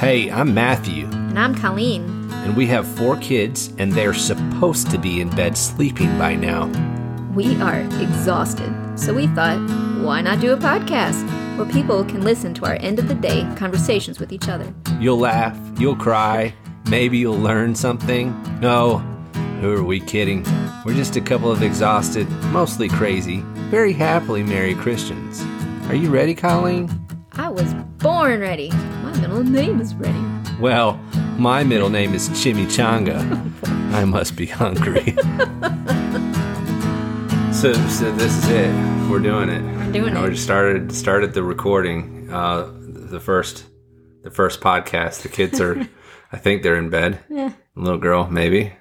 Hey, I'm Matthew, And I'm Colleen. and we have four kids, and they're supposed to be in bed sleeping by now. We are exhausted, so we thought, why not do a podcast where people can listen to our end of the day conversations with each other? You'll laugh, you'll cry, maybe you'll learn something. No, who are we kidding? We're just a couple of exhausted, mostly crazy, very happily married Christians. Are you ready, Colleen? I was born ready. My middle name is ready. Well, my middle name is Chimichanga. I must be hungry. so, so this is it. We're doing it. We're doing it. We started started the recording. Uh, the first the first podcast. The kids are, I think they're in bed. Yeah. Little girl, maybe.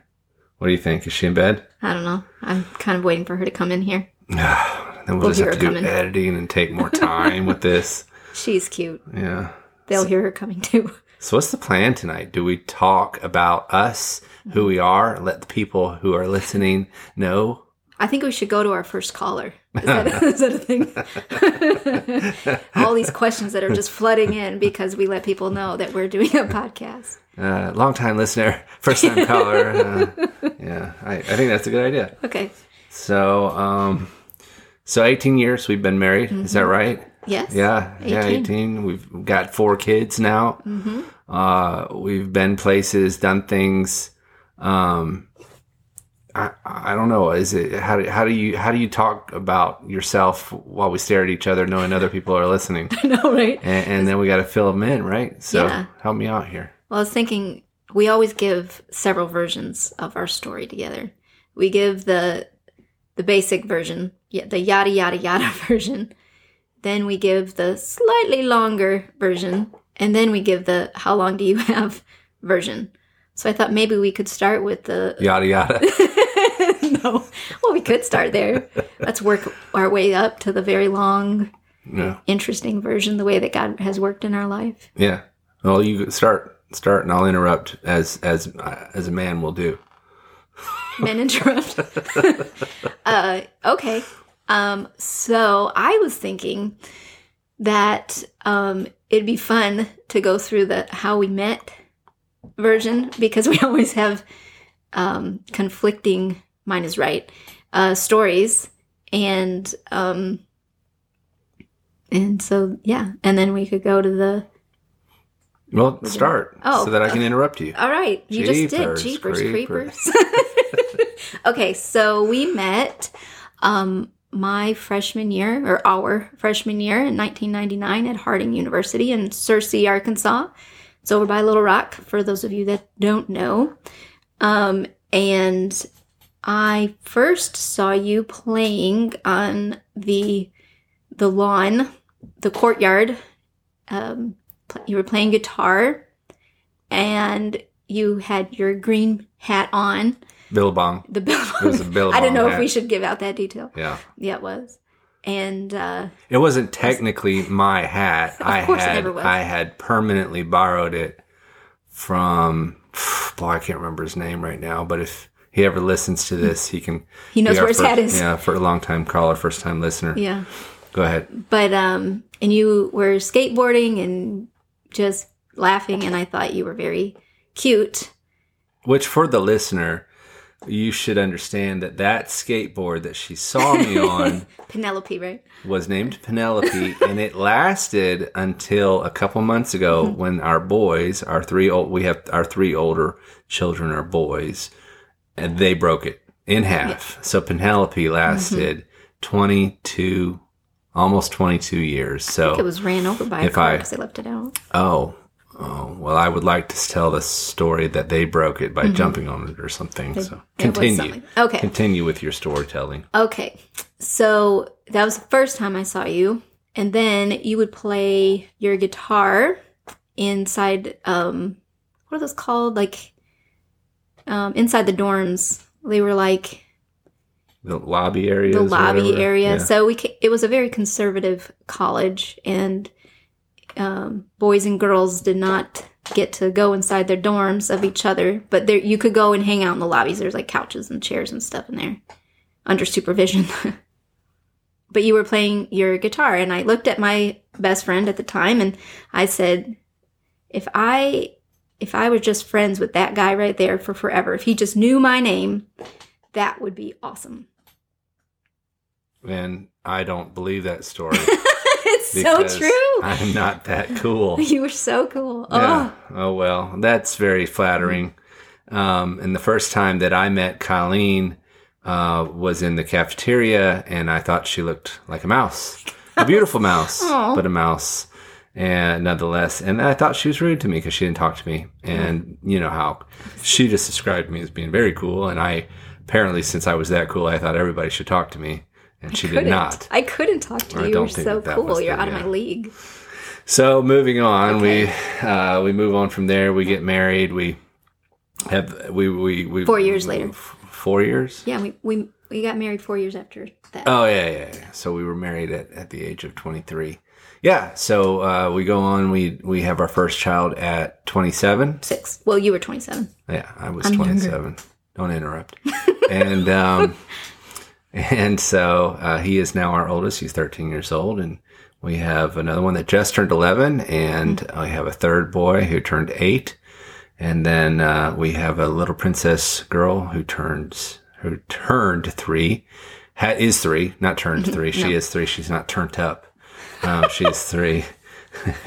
What do you think? Is she in bed? I don't know. I'm kind of waiting for her to come in here. Then we'll, We'll just have to do coming. editing and take more time with this. She's cute. Yeah. They'll hear her coming too. So what's the plan tonight? Do we talk about us, who we are, and let the people who are listening know? I think we should go to our first caller. Is that, is that a thing? All these questions that are just flooding in because we let people know that we're doing a podcast. Uh, long time listener, first time caller. Uh, yeah, I, I think that's a good idea. Okay. So, um, so 18 years we've been married. Is that right? Yes. Yeah, yeah, 18. 18. We've got four kids now. Uh, we've been places, done things. Um, I, I don't know. Is it how do, how do you how do you talk about yourself while we stare at each other, knowing other people are listening, no, right? and, and then we got to fill them in, right? So Yeah. help me out here. Well, I was thinking we always give several versions of our story together. We give the the basic version, the yada yada yada version. Then we give the slightly longer version, and then we give the how long do you have version. So I thought maybe we could start with the Yada yada. no. Well, we could start there. Let's work our way up to the very long, yeah, interesting version, the way that God has worked in our life. yeah. Well, you start start, and I'll interrupt as as as a man will do. Men interrupt. uh, okay. Um, so I was thinking that um, it'd be fun to go through the how we met version because we always have um, conflicting, mine is right, uh, stories. And um, and so yeah, and then we could go to the Well, start Oh, so that I can interrupt you. All right, you just did Jeepers Jeepers creepers. Creepers. okay, so we met um, my freshman year, or our freshman year in 1999 at Harding University in Searcy, Arkansas. It's over by Little Rock, for those of you that don't know. Um, and I first saw you playing on the the lawn, the courtyard. Um, you were playing guitar, and you had your green hat on. Billabong. The bill. It was a Billabong I don't know if we should give out that detail. Yeah. Yeah, it was. And uh, It wasn't technically my hat. I course it had never was. I had permanently borrowed it from boy, I can't remember his name right now, but if he ever listens to this, he can He knows where his first- hat is. Yeah, for a long time caller, first time listener. yeah, Go ahead. but um, and you were skateboarding and just laughing, and I thought you were very cute. Which for the listener, you should understand that that skateboard that she saw me on Penelope, right? was named Penelope, and it lasted until a couple months ago Mm-hmm. when our boys, our three old, we have our three older children are boys, and they broke it in half. So Penelope Mm-hmm. lasted twenty two, almost twenty two years. So It was ran over by a car because they left it out. oh. Oh well, I would like to tell the story that they broke it by Mm-hmm. jumping on it or something. so it was continue, something. Okay. Continue with your storytelling. Okay, so that was the first time I saw you, and then you would play your guitar inside. Um, what are those called? Like um, inside the dorms. They were like The lobby area. the lobby area. So we ca- it was a very conservative college, and um, boys and girls did not get to go inside their dorms of each other, but there you could go and hang out in the lobbies. There's like couches and chairs and stuff in there under supervision. but you were playing your guitar, and I looked at my best friend at the time, and I said, if I if I was just friends with that guy right there for forever, if he just knew my name, that would be awesome. And I don't believe that story. it's so true. I'm not that cool. you were so cool. Yeah. Oh, Oh well, that's very flattering. Um, and the first time that I met Colleen uh, was in the cafeteria, and I thought she looked like a mouse, a beautiful mouse, but a mouse. And nonetheless, and I thought she was rude to me because she didn't talk to me. And you know how she just described me as being very cool, and I apparently, since I was that cool, I thought everybody should talk to me, and she did not. I couldn't talk to you. You don't were think so that cool. You're the- out of yeah. my league. So moving on, Okay. we uh, we move on from there. We get married. We have we we, we Four years later. f- Four years. Yeah, we we we got married four years after that. Oh yeah, yeah, yeah. So we were married at, at the age of twenty three. Yeah. So uh, we go on. We we have our first child at twenty seven. Six. Well, you were 27. Yeah, I was twenty seven. Don't interrupt. and um, and so uh, he is now our oldest. He's thirteen years old, and we have another one that just turned eleven, and Mm-hmm. I have a third boy who turned eight, and then uh, we have a little princess girl who turns who turned three, ha- is three, not turned three. She is three. She's not turned up. Um, she is three.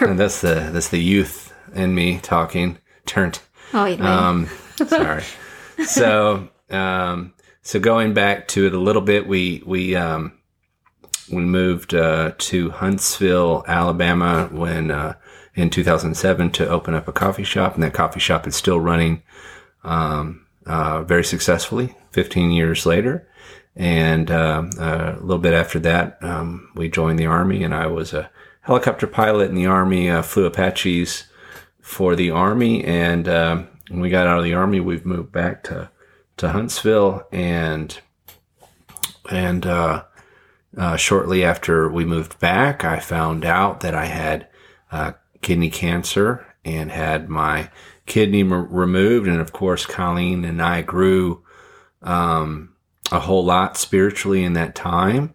and that's the that's the youth in me talking. Turned. Oh, yeah. Um, sorry. So, um, so going back to it a little bit, we we um, we moved uh, to Huntsville, Alabama, when uh, in 2007 to open up a coffee shop, and that coffee shop is still running um, uh, very successfully. 15 years later, and um uh, a little bit after that, um, we joined the army, and I was a helicopter pilot in the army. Uh, flew Apaches for the army, and um, when we got out of the army, we've moved back to to Huntsville, and and uh, uh, shortly after we moved back, I found out that I had uh, kidney cancer and had my kidney m- removed, and of course, Colleen and I grew um, a whole lot spiritually in that time,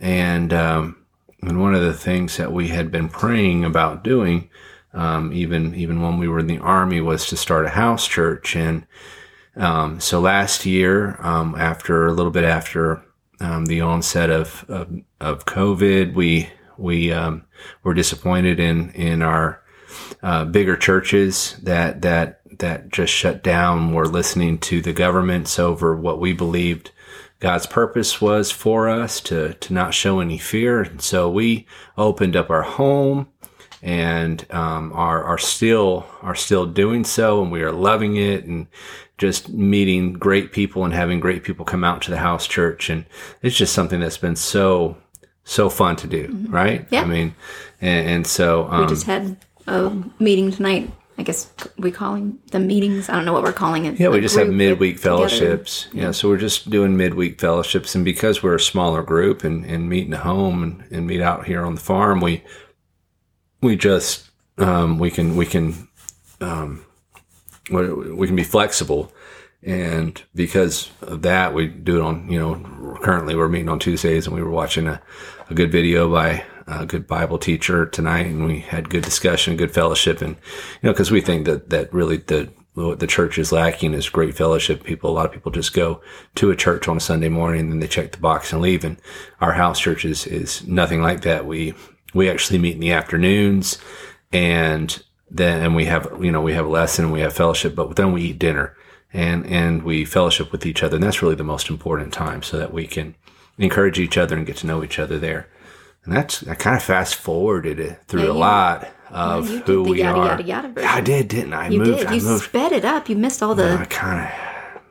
and um, and one of the things that we had been praying about doing um, even even when we were in the army, was to start a house church. And um, so last year, um, after a little bit after um, the onset of, of of COVID, we we um, were disappointed in in our uh, bigger churches that that that just shut down. Were listening to the governments over what we believed God's purpose was for us to to not show any fear. And so we opened up our home and um, are are still are still doing so, and we are loving it, and just meeting great people and having great people come out to the house church, and it's just something that's been so so fun to do, right? Yeah. I mean, and, and so um, we just had a meeting tonight. I guess we calling them meetings. I don't know what we're calling it. Yeah, we just have midweek together. fellowships. Yeah. so we're just doing midweek fellowships, and because we're a smaller group and, and meet in the home and, and meet out here on the farm, we we just um, we can we can um, we, can be flexible, and because of that, we do it on you know currently we're meeting on Tuesdays, and we were watching a, a good video by a good Bible teacher tonight, and we had good discussion, good fellowship, and you know because we think that that really the what the church is lacking is great fellowship. People, a lot of people just go to a church on a Sunday morning and then they check the box and leave. And our house church is, is nothing like that. We, we actually meet in the afternoons and then, and we have, you know, we have a lesson we have fellowship, but then we eat dinner and, and we fellowship with each other. And that's really the most important time so that we can encourage each other and get to know each other there. And that's, I kind of fast forwarded it through Yeah, a you- lot of who we yada, are. yada, yada version. I did, didn't I? You moved, did. You moved. sped it up. You missed all the I kind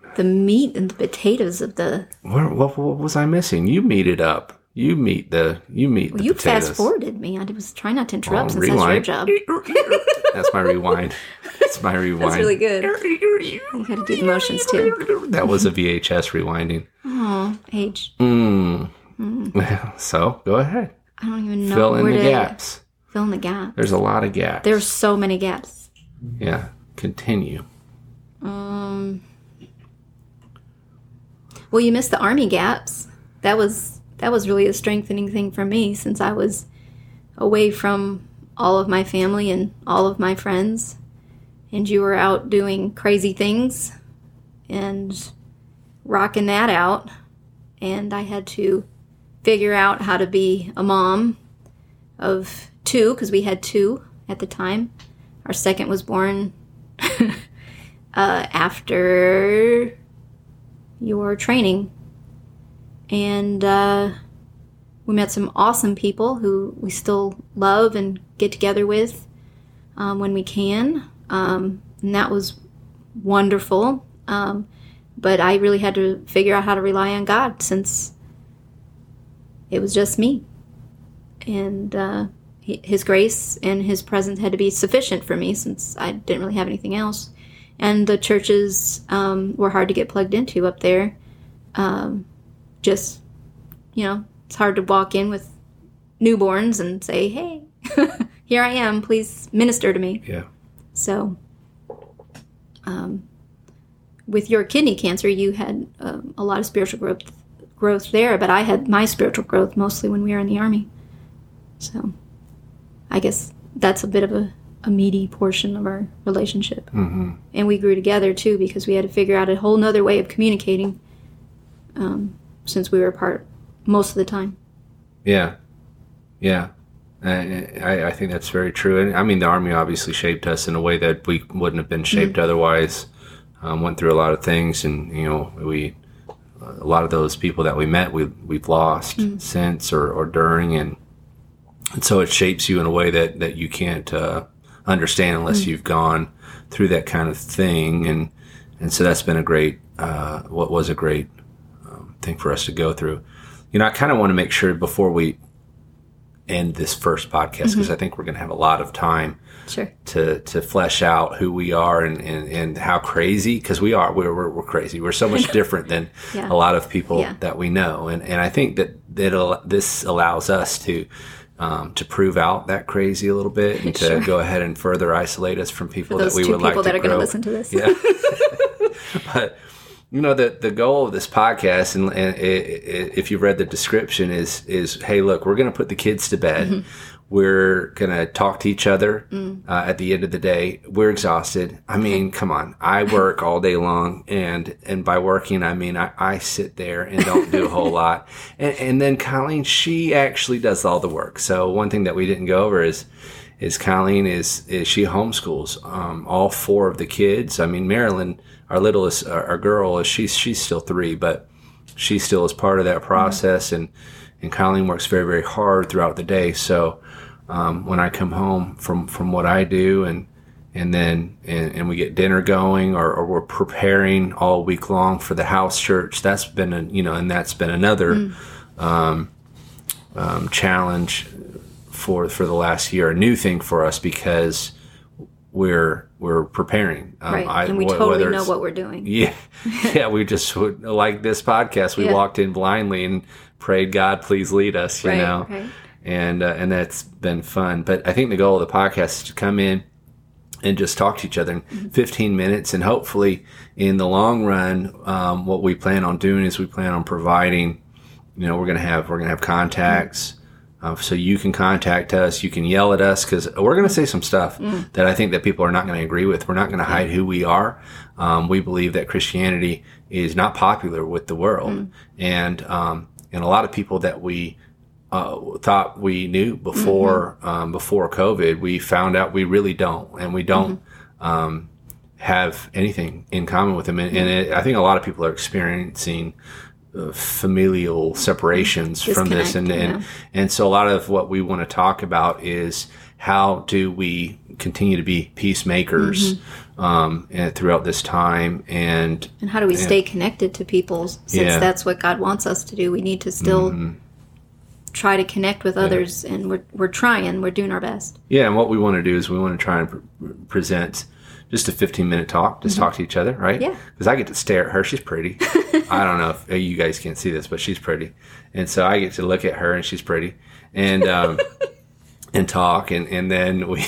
of. the meat and the potatoes of the. What, what, what was I missing? You meet it up. You meet the. You meet the you potatoes. fast forwarded me. I was trying not to interrupt Oh, since that's your job. That's my rewind. That's my rewind. That's really good. You got to do the motions too. That was a VHS rewinding. Oh, age. Mm. So go ahead. I don't even know Fill in where the gaps. fill in the gaps. There's a lot of gaps. There's so many gaps. yeah. Continue. Um. Well, you missed the army gaps. That was that was really a strengthening thing for me since I was away from all of my family and all of my friends, and you were out doing crazy things and rocking that out. And I had to figure out how to be a mom of two, because we had two at the time. Our second was born uh, after your training. And uh, we met some awesome people who we still love and get together with um, when we can. Um, and that was wonderful. Um, but I really had to figure out how to rely on God since it was just me. And uh, His grace and His presence had to be sufficient for me since I didn't really have anything else. And the churches um, were hard to get plugged into up there. Um, just, you know, it's hard to walk in with newborns and say, hey, here I am, please minister to me. Yeah. So, um, with your kidney cancer, you had um, a lot of spiritual growth growth there, but I had my spiritual growth mostly when we were in the army. So, I guess that's a bit of a, a meaty portion of our relationship. Mm-hmm. And we grew together too because we had to figure out a whole nother way of communicating um, since we were apart most of the time. Yeah. Yeah. I, I think that's very true. And I mean, the Army obviously shaped us in a way that we wouldn't have been shaped mm-hmm. otherwise. Um, went through a lot of things, and you know, we a lot of those people that we met, we we've lost mm-hmm. since or, or during, and and so it shapes you in a way that that you can't uh, understand unless mm-hmm. you've gone through that kind of thing, and and so that's been a great, uh, what was a great thing for us to go through. You know, I kind of want to make sure before we end this first podcast because mm-hmm. I think we're going to have a lot of time sure. to to flesh out who we are and and, and how crazy because we are we're, we're, we're crazy we're so much different than yeah. a lot of people yeah. that we know and and I think that that this allows us to um, to prove out that crazy a little bit and to go ahead and further isolate us from people that we would like to that are going to listen to this yeah but you know the the goal of this podcast and, and it, it, if you've read the description is is hey look we're going to put the kids to bed. Mm-hmm. we're going to talk to each other mm. uh, at the end of the day. We're exhausted. I mean come on. I work all day long and and by working i mean i, I sit there and don't do a whole lot. And, and then colleen she actually does all the work. So one thing that we didn't go over is is colleen is, is she homeschools um, all four of the kids. I mean marilyn our littlest, our, our girl, is she's she's still three, but she still is part of that process, mm-hmm. and and Colleen works very very hard throughout the day. So um, when I come home from from what I do, and and then and, and we get dinner going, or, or, we're preparing all week long for the house church. That's been a you know, and that's been another mm. um, um, challenge for for the last year, a new thing for us because we're we're preparing. Um, right, I, and we totally know what we're doing. Yeah, yeah. We just like this podcast. We yeah. walked in blindly and prayed, God, please lead us. You right, know, right. and uh, and that's been fun. But I think the goal of the podcast is to come in and just talk to each other in mm-hmm. 15 minutes, and hopefully, in the long run, um, what we plan on doing is we plan on providing. You know, we're gonna have we're gonna have contacts. Mm-hmm uh, so you can contact us. You can yell at us because we're going to say some stuff mm. that I think that people are not going to agree with. We're not going to hide who we are. Um, we believe that Christianity is not popular with the world, mm. and um, and a lot of people that we uh, thought we knew before mm-hmm. um, before COVID, we found out we really don't, and we don't. Mm-hmm. Um, have anything in common with them, and, and it, I think a lot of people are experiencing familial separations from this and, and and so a lot of what we want to talk about is how do we continue to be peacemakers mm-hmm. um, throughout this time and and how do we and, stay connected to people since yeah. that's what God wants us to do we need to still mm-hmm. try to connect with others yeah. and we're, we're trying we're doing our best yeah and what we want to do is we want to try and pre- present just a 15 minute talk, just mm-hmm. talk to each other, right? Yeah. Because I get to stare at her. She's pretty. I don't know if you guys can't see this, but she's pretty. And so I get to look at her and she's pretty and, um, and talk. And, and then we,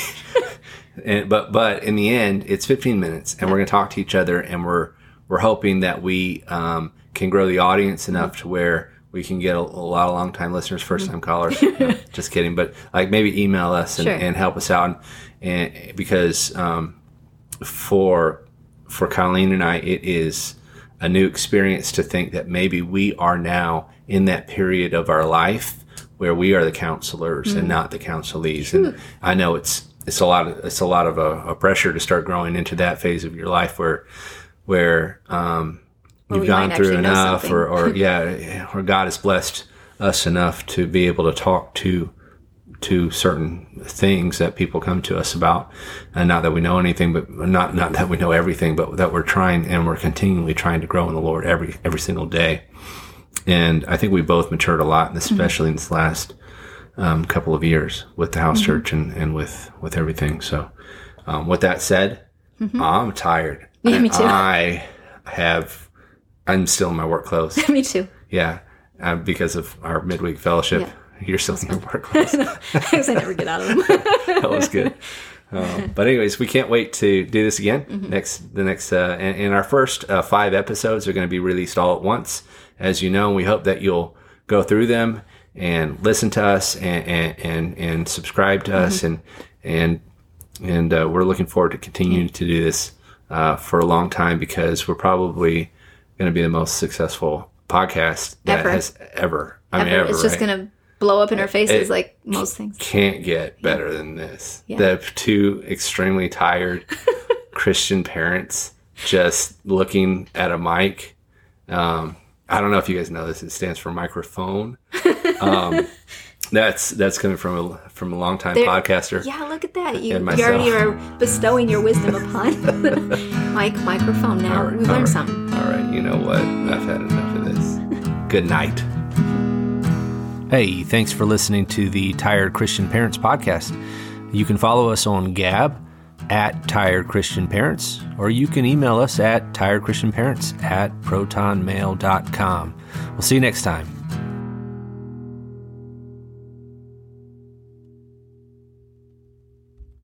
and, but, but in the end, it's 15 minutes and we're going to talk to each other and we're, we're hoping that we, um, can grow the audience enough mm-hmm. to where we can get a, a lot of long time listeners, first time callers. No, just kidding, but like maybe email us and, Sure. and help us out, and, and because um, for for Colleen and I, it is a new experience to think that maybe we are now in that period of our life where we are the counselors and not the counselees. And I know it's it's a lot of it's a lot of a, a pressure to start growing into that phase of your life where where um, you've gone through enough, or, or yeah, or God has blessed us enough to be able to talk to to certain things that people come to us about, and not that we know anything, but not not that we know everything, but that we're trying and we're continually trying to grow in the Lord every every single day. And I think we both matured a lot, and Mm-hmm. especially in this last um, couple of years with the house church and, and with with everything. So, um, with that said, I'm tired. Mm-hmm. Yeah, me too. I have. I'm still in my work clothes. Me too. Yeah, uh, because of our midweek fellowship. Yeah. You're still in your work clothes. Because I never get out of them. that was good. Um, but anyways, we can't wait to do this again. Mm-hmm. Next, the next, uh, and, and our first uh, five episodes are going to be released all at once, as you know. And we hope that you'll go through them and listen to us and and and, and subscribe to us, Mm-hmm. and and and uh, we're looking forward to continuing to do this uh, for a long time because we're probably going to be the most successful podcast that Ever. has ever. I mean, Ever. ever. it's just gonna blow up in our faces It- like most things. can't get better than this. Yeah. The two extremely tired Christian parents just looking at a mic. Um, I don't know if you guys know this. It stands for microphone. Um, that's that's coming from a from a longtime There- podcaster. Yeah, look at that. You, you already are bestowing your wisdom upon Mike microphone now. Right, we learned right. something. All right, you know what? I've had enough of this. Good night. Hey, thanks for listening to the Tired Christian Parents podcast. You can follow us on Gab at Tired Christian Parents, or you can email us at tiredchristianparents at protonmail.com. We'll see you next time.